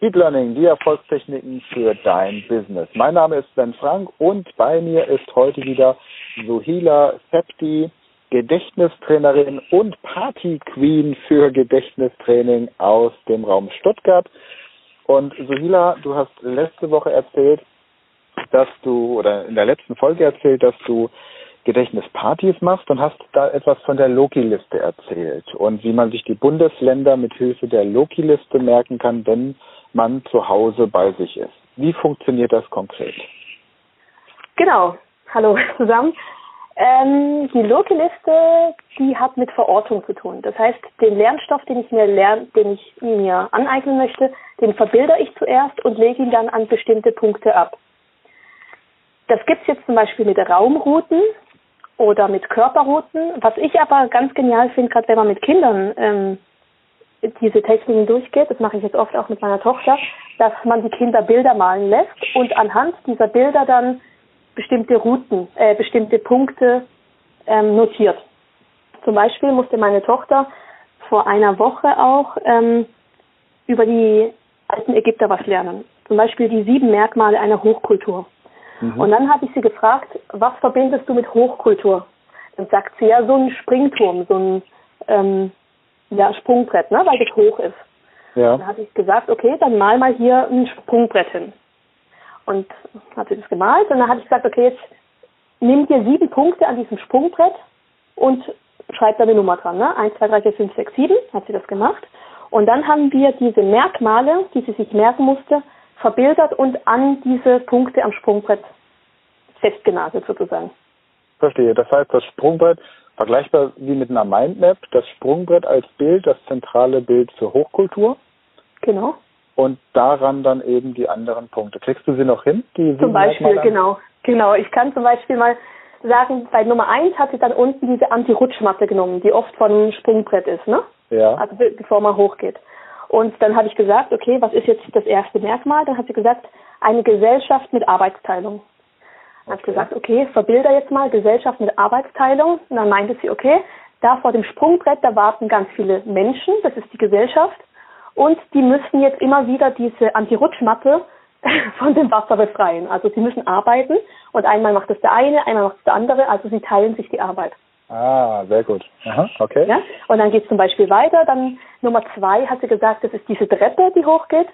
Speed Learning, die Erfolgstechniken für dein Business. Mein Name ist Sven Frank und bei mir ist heute wieder Sohila Septi, Gedächtnistrainerin und Party Queen für Gedächtnistraining aus dem Raum Stuttgart. Und Sohila, du hast letzte Woche erzählt, dass du, oder in der letzten Folge erzählt, dass du Gedächtnispartys machst und hast da etwas von der Loki-Liste erzählt und wie man sich die Bundesländer mit Hilfe der Loki-Liste merken kann, wenn man zu Hause bei sich ist. Wie funktioniert das konkret? Genau. Hallo zusammen. Ähm, die Loki-Liste, die hat mit Verortung zu tun. Das heißt, den Lernstoff, den ich mir lerne, den ich mir aneignen möchte, den verbilder ich zuerst und lege ihn dann an bestimmte Punkte ab. Das gibt es jetzt zum Beispiel mit Raumrouten oder mit Körperrouten. Was ich aber ganz genial finde, gerade wenn man mit Kindern ähm, diese Techniken durchgeht, das mache ich jetzt oft auch mit meiner Tochter, dass man die Kinder Bilder malen lässt und anhand dieser Bilder dann bestimmte Routen, äh, bestimmte Punkte ähm, notiert. Zum Beispiel musste meine Tochter vor einer Woche auch ähm, über die alten Ägypter was lernen. Zum Beispiel die sieben Merkmale einer Hochkultur. Mhm. Und dann habe ich sie gefragt, was verbindest du mit Hochkultur? Dann sagt sie ja so ein Springturm, so ein ähm, ja, Sprungbrett, ne, weil das hoch ist. Ja. Dann habe ich gesagt, okay, dann mal mal hier ein Sprungbrett hin. Und hat sie das gemalt und dann habe ich gesagt, okay, jetzt nimm dir sieben Punkte an diesem Sprungbrett und schreib da eine Nummer dran, ne? 1, 2, 3, 4, 5, 6, 7, hat sie das gemacht. Und dann haben wir diese Merkmale, die sie sich merken musste, verbildert und an diese Punkte am Sprungbrett festgenagelt sozusagen. Verstehe. Das heißt, das Sprungbrett, vergleichbar wie mit einer Mindmap, das Sprungbrett als Bild, das zentrale Bild für Hochkultur. Genau. Und daran dann eben die anderen Punkte. Kriegst du sie noch hin? Die zum Beispiel, genau. Genau. Ich kann zum Beispiel mal sagen, bei Nummer eins hat sie dann unten diese Anti-Rutschmatte genommen, die oft von Sprungbrett ist, ne? Ja. Also bevor man hochgeht. Und dann habe ich gesagt, okay, was ist jetzt das erste Merkmal? Dann hat sie gesagt, eine Gesellschaft mit Arbeitsteilung. Dann habe ich gesagt, okay, verbilder jetzt mal Gesellschaft mit Arbeitsteilung. Und dann meinte sie, okay, da vor dem Sprungbrett, da warten ganz viele Menschen, das ist die Gesellschaft. Und die müssen jetzt immer wieder diese Anti-Rutschmatte von dem Wasser befreien. Also sie müssen arbeiten und einmal macht das der eine, einmal macht es der andere, also sie teilen sich die Arbeit. Ah, sehr gut. Aha, okay. Ja? Und dann geht es zum Beispiel weiter. Dann Nummer zwei hat sie gesagt, das ist diese Treppe, die hochgeht.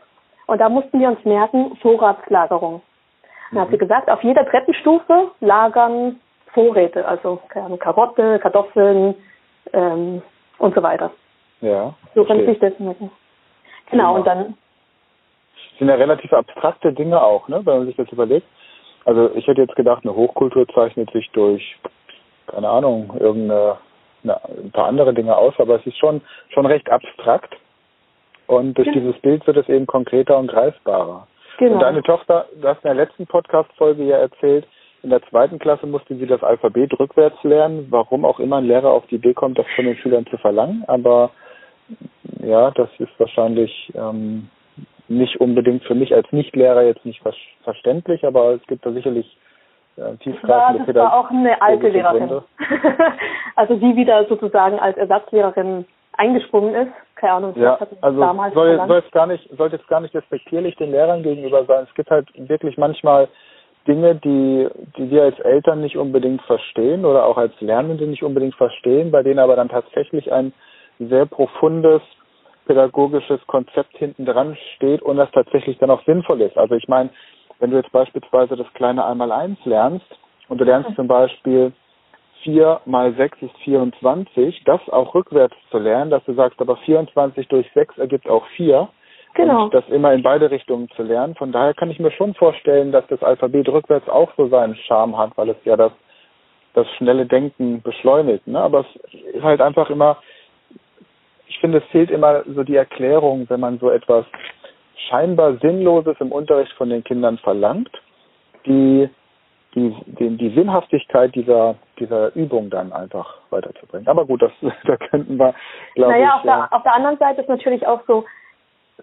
Und da mussten wir uns merken, Vorratslagerung. Dann hat sie gesagt, auf jeder Treppenstufe lagern Vorräte, also Karotte, Kartoffeln ähm, und so weiter. Ja. So kann sich das merken. Genau, genau, und dann. Das sind ja relativ abstrakte Dinge auch, ne, wenn man sich das überlegt. Also ich hätte jetzt gedacht, eine Hochkultur zeichnet sich durch keine Ahnung, irgendeine eine, ein paar andere Dinge aus, aber es ist schon schon recht abstrakt und durch ja. dieses Bild wird es eben konkreter und greifbarer. Genau. Und deine Tochter, du hast in der letzten Podcast-Folge ja erzählt, in der zweiten Klasse musste sie das Alphabet rückwärts lernen, warum auch immer ein Lehrer auf die Idee kommt, das von den Schülern zu verlangen, aber ja, das ist wahrscheinlich ähm, nicht unbedingt für mich als Nichtlehrer jetzt nicht verständlich, aber es gibt da sicherlich äh, tiefgreifende ja, das war auch eine alte Lehrerin. also die wieder sozusagen als Ersatzlehrerin eingesprungen ist. Keine Ahnung, ja, also damals soll, soll jetzt gar nicht, sollte jetzt gar nicht respektierlich den Lehrern gegenüber sein. Es gibt halt wirklich manchmal Dinge, die, die wir als Eltern nicht unbedingt verstehen oder auch als Lernende nicht unbedingt verstehen, bei denen aber dann tatsächlich ein sehr profundes pädagogisches Konzept hinten dran steht und das tatsächlich dann auch sinnvoll ist. Also ich meine, wenn du jetzt beispielsweise das kleine Einmaleins lernst und du lernst zum Beispiel 4 mal 6 ist 24, das auch rückwärts zu lernen, dass du sagst, aber 24 durch 6 ergibt auch 4. Genau. Und das immer in beide Richtungen zu lernen. Von daher kann ich mir schon vorstellen, dass das Alphabet rückwärts auch so seinen Charme hat, weil es ja das, das schnelle Denken beschleunigt. Ne? Aber es ist halt einfach immer, ich finde, es fehlt immer so die Erklärung, wenn man so etwas scheinbar Sinnloses im Unterricht von den Kindern verlangt, die die, die, die Sinnhaftigkeit dieser, dieser Übung dann einfach weiterzubringen. Aber gut, das, da könnten wir, glaube naja, ich. Naja, auf, der, auf der anderen Seite ist natürlich auch so,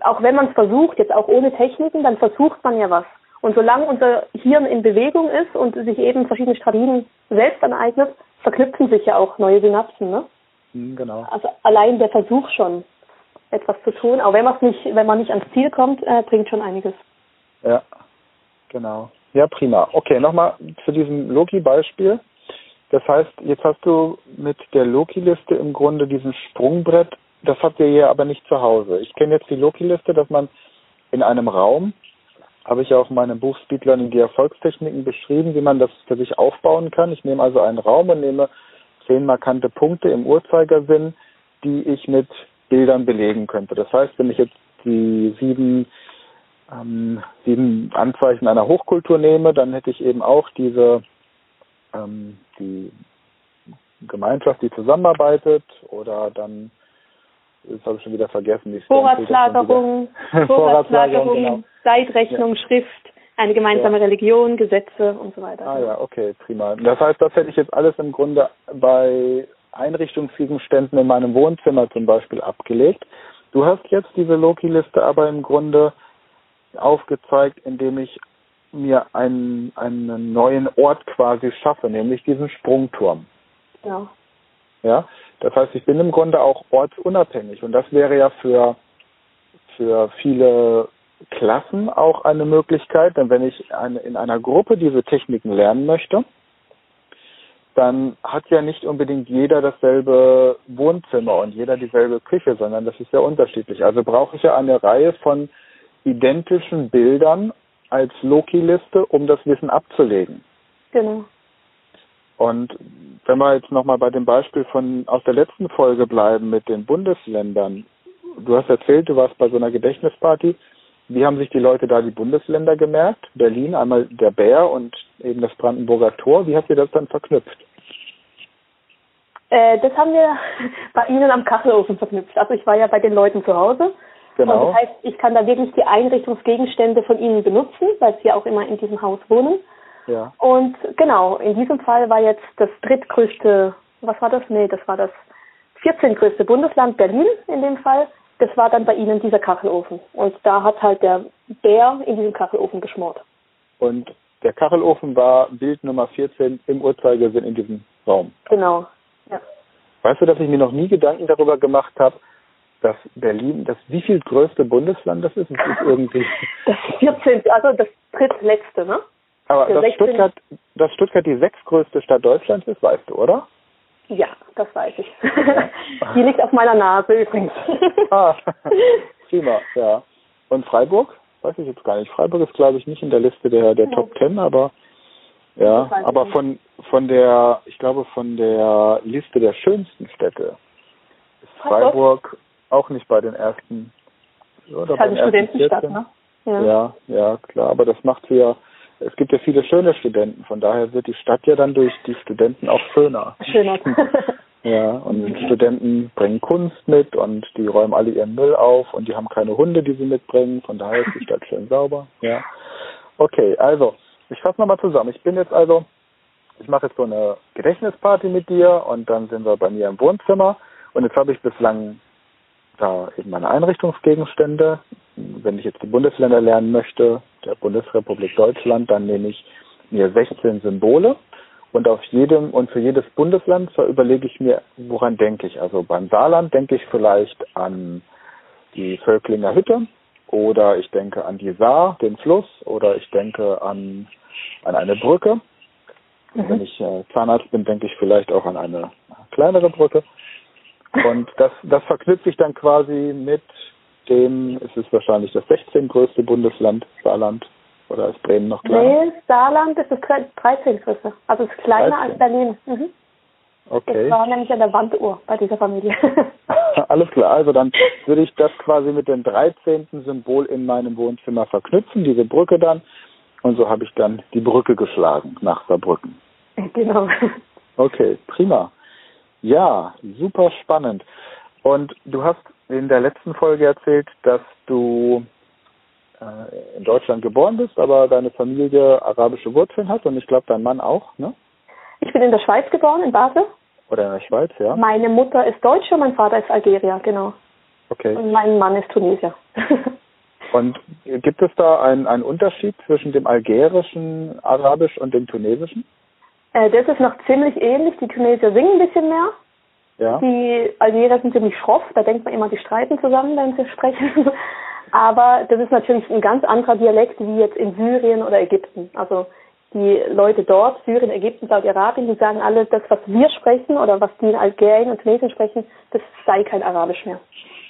auch wenn man es versucht, jetzt auch ohne Techniken, dann versucht man ja was. Und solange unser Hirn in Bewegung ist und sich eben verschiedene Strategien selbst aneignet, verknüpfen sich ja auch neue Synapsen, ne? Hm, genau. Also allein der Versuch schon etwas zu tun. Aber wenn man nicht, wenn man nicht ans Ziel kommt, äh, bringt schon einiges. Ja, genau. Ja, prima. Okay, nochmal zu diesem Loki-Beispiel. Das heißt, jetzt hast du mit der Loki-Liste im Grunde diesen Sprungbrett, das habt ihr hier aber nicht zu Hause. Ich kenne jetzt die Loki-Liste, dass man in einem Raum, habe ich ja auch in meinem Buch Speed Learning die Erfolgstechniken beschrieben, wie man das für sich aufbauen kann. Ich nehme also einen Raum und nehme zehn markante Punkte im Uhrzeigersinn, die ich mit Bildern belegen könnte. Das heißt, wenn ich jetzt die sieben, ähm, sieben Anzeichen einer Hochkultur nehme, dann hätte ich eben auch diese ähm, die Gemeinschaft, die zusammenarbeitet oder dann, das habe ich schon wieder vergessen, die Vorratslagerung, Vorratslagerung, genau. Zeitrechnung, ja. Schrift, eine gemeinsame ja. Religion, Gesetze und so weiter. Ah ja, okay, prima. Das heißt, das hätte ich jetzt alles im Grunde bei Einrichtungsgegenständen in meinem Wohnzimmer zum Beispiel abgelegt. Du hast jetzt diese Loki-Liste aber im Grunde aufgezeigt, indem ich mir einen, einen neuen Ort quasi schaffe, nämlich diesen Sprungturm. Ja. Ja, das heißt, ich bin im Grunde auch ortsunabhängig und das wäre ja für, für viele Klassen auch eine Möglichkeit, denn wenn ich eine, in einer Gruppe diese Techniken lernen möchte, dann hat ja nicht unbedingt jeder dasselbe Wohnzimmer und jeder dieselbe Küche, sondern das ist ja unterschiedlich. Also brauche ich ja eine Reihe von identischen Bildern als Loki-Liste, um das Wissen abzulegen. Genau. Und wenn wir jetzt nochmal bei dem Beispiel von aus der letzten Folge bleiben mit den Bundesländern. Du hast erzählt, du warst bei so einer Gedächtnisparty. Wie haben sich die Leute da die Bundesländer gemerkt? Berlin, einmal der Bär und eben das Brandenburger Tor. Wie habt ihr das dann verknüpft? Äh, das haben wir bei Ihnen am Kachelofen verknüpft. Also ich war ja bei den Leuten zu Hause Genau. Und das heißt, ich kann da wirklich die Einrichtungsgegenstände von Ihnen benutzen, weil Sie auch immer in diesem Haus wohnen. Ja. Und genau, in diesem Fall war jetzt das drittgrößte, was war das? Nee, das war das 14. größte Bundesland Berlin in dem Fall. Das war dann bei Ihnen dieser Kachelofen. Und da hat halt der Bär in diesem Kachelofen geschmort. Und der Kachelofen war Bild Nummer 14 im Uhrzeigersinn in diesem Raum. Genau, ja. Weißt du, dass ich mir noch nie Gedanken darüber gemacht habe, dass Berlin das wie viel größte Bundesland das ist? Es ist irgendwie. Das 14. Also das drittletzte, ne? Aber dass Stuttgart, dass Stuttgart die sechstgrößte Stadt Deutschlands ist, weißt du, oder? Ja, das weiß ich. die liegt auf meiner Nase übrigens. ah, prima, ja. Und Freiburg? Weiß ich jetzt gar nicht. Freiburg ist, glaube ich, nicht in der Liste der, der Top Ten, aber ja, aber von von der, ich glaube, von der Liste der schönsten Städte ist Freiburg auch nicht bei den ersten. Oder das ist halt eine Studentenstadt, ne? Ja. ja, ja, klar, aber das macht sie ja, es gibt ja viele schöne Studenten, von daher wird die Stadt ja dann durch die Studenten auch schöner. Schöner. ja, und mhm. Studenten bringen Kunst mit und die räumen alle ihren Müll auf und die haben keine Hunde, die sie mitbringen, von daher ist die Stadt schön sauber. Ja. Okay, also, ich fasse nochmal zusammen. Ich bin jetzt also, ich mache jetzt so eine Gedächtnisparty mit dir und dann sind wir bei mir im Wohnzimmer und jetzt habe ich bislang da eben meine Einrichtungsgegenstände. Wenn ich jetzt die Bundesländer lernen möchte, der Bundesrepublik Deutschland, dann nehme ich mir 16 Symbole und auf jedem und für jedes Bundesland überlege ich mir, woran denke ich. Also beim Saarland denke ich vielleicht an die Völklinger Hütte oder ich denke an die Saar, den Fluss oder ich denke an, an eine Brücke. Mhm. Wenn ich äh, Zahnarzt bin, denke ich vielleicht auch an eine kleinere Brücke. Und das, das verknüpft sich dann quasi mit dem, es ist wahrscheinlich das 16. größte Bundesland, Saarland. Oder ist Bremen noch kleiner? Nee, Saarland ist das 13. größte. Also es ist kleiner 13. als Berlin. Mhm. Okay. Das war nämlich an der Wanduhr bei dieser Familie. Alles klar, also dann würde ich das quasi mit dem 13. Symbol in meinem Wohnzimmer verknüpfen, diese Brücke dann. Und so habe ich dann die Brücke geschlagen nach Saarbrücken. Genau. Okay, prima. Ja, super spannend. Und du hast in der letzten Folge erzählt, dass du äh, in Deutschland geboren bist, aber deine Familie arabische Wurzeln hat und ich glaube dein Mann auch, ne? Ich bin in der Schweiz geboren, in Basel. Oder in der Schweiz, ja. Meine Mutter ist Deutsche und mein Vater ist Algerier, genau. Okay. Und mein Mann ist Tunesier. und gibt es da einen, einen Unterschied zwischen dem algerischen Arabisch und dem tunesischen? Äh, das ist noch ziemlich ähnlich. Die Tunesier singen ein bisschen mehr. Ja. Die Algerier sind ziemlich schroff, da denkt man immer, die streiten zusammen, wenn sie sprechen. Aber das ist natürlich ein ganz anderer Dialekt wie jetzt in Syrien oder Ägypten. Also die Leute dort, Syrien, Ägypten, Saudi-Arabien, die sagen alle, das, was wir sprechen oder was die in Algerien und Tunesien sprechen, das sei kein Arabisch mehr.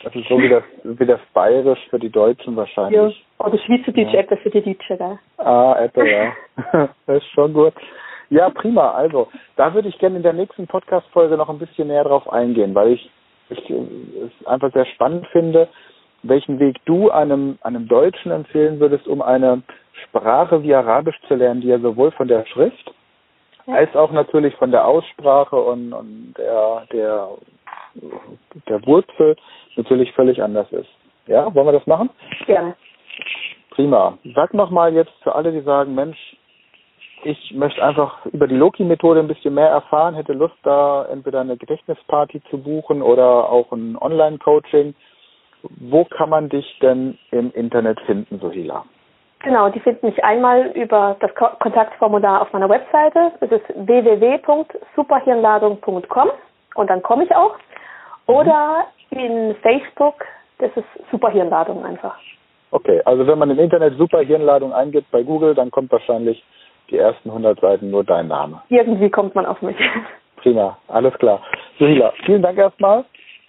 Das ist so wie das, wie das Bayerisch für die Deutschen wahrscheinlich. Ja, oder Schweizerdeutsch ja. etwas für die Deutschen, gell? Ah, etwa, ja. das ist schon gut. Ja, prima. Also, da würde ich gerne in der nächsten Podcast-Folge noch ein bisschen näher drauf eingehen, weil ich, ich es einfach sehr spannend finde, welchen Weg du einem, einem Deutschen empfehlen würdest, um eine Sprache wie Arabisch zu lernen, die ja sowohl von der Schrift ja. als auch natürlich von der Aussprache und, und der, der, der Wurzel natürlich völlig anders ist. Ja, wollen wir das machen? Gerne. Prima. Sag nochmal jetzt für alle, die sagen, Mensch, ich möchte einfach über die Loki-Methode ein bisschen mehr erfahren, hätte Lust, da entweder eine Gedächtnisparty zu buchen oder auch ein Online-Coaching. Wo kann man dich denn im Internet finden, Sohila? Genau, die finden mich einmal über das Kontaktformular auf meiner Webseite. Das ist www.superhirnladung.com und dann komme ich auch. Oder in Facebook, das ist Superhirnladung einfach. Okay, also wenn man im Internet Superhirnladung eingibt bei Google, dann kommt wahrscheinlich die ersten 100 Seiten nur dein Name. Irgendwie kommt man auf mich. Prima, alles klar. Sohila, vielen Dank erstmal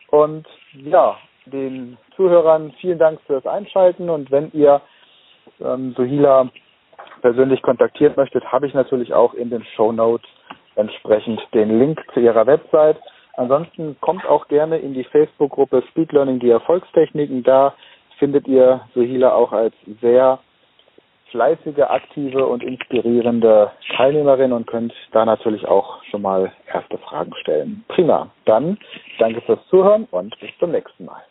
und ja, den Zuhörern vielen Dank fürs Einschalten und wenn ihr ähm, Sohila persönlich kontaktieren möchtet, habe ich natürlich auch in den Show Notes entsprechend den Link zu ihrer Website. Ansonsten kommt auch gerne in die Facebook-Gruppe Speed Learning die Erfolgstechniken. Da findet ihr Sohila auch als sehr fleißige, aktive und inspirierende Teilnehmerin und könnt da natürlich auch schon mal erste Fragen stellen. Prima. Dann danke fürs Zuhören und bis zum nächsten Mal.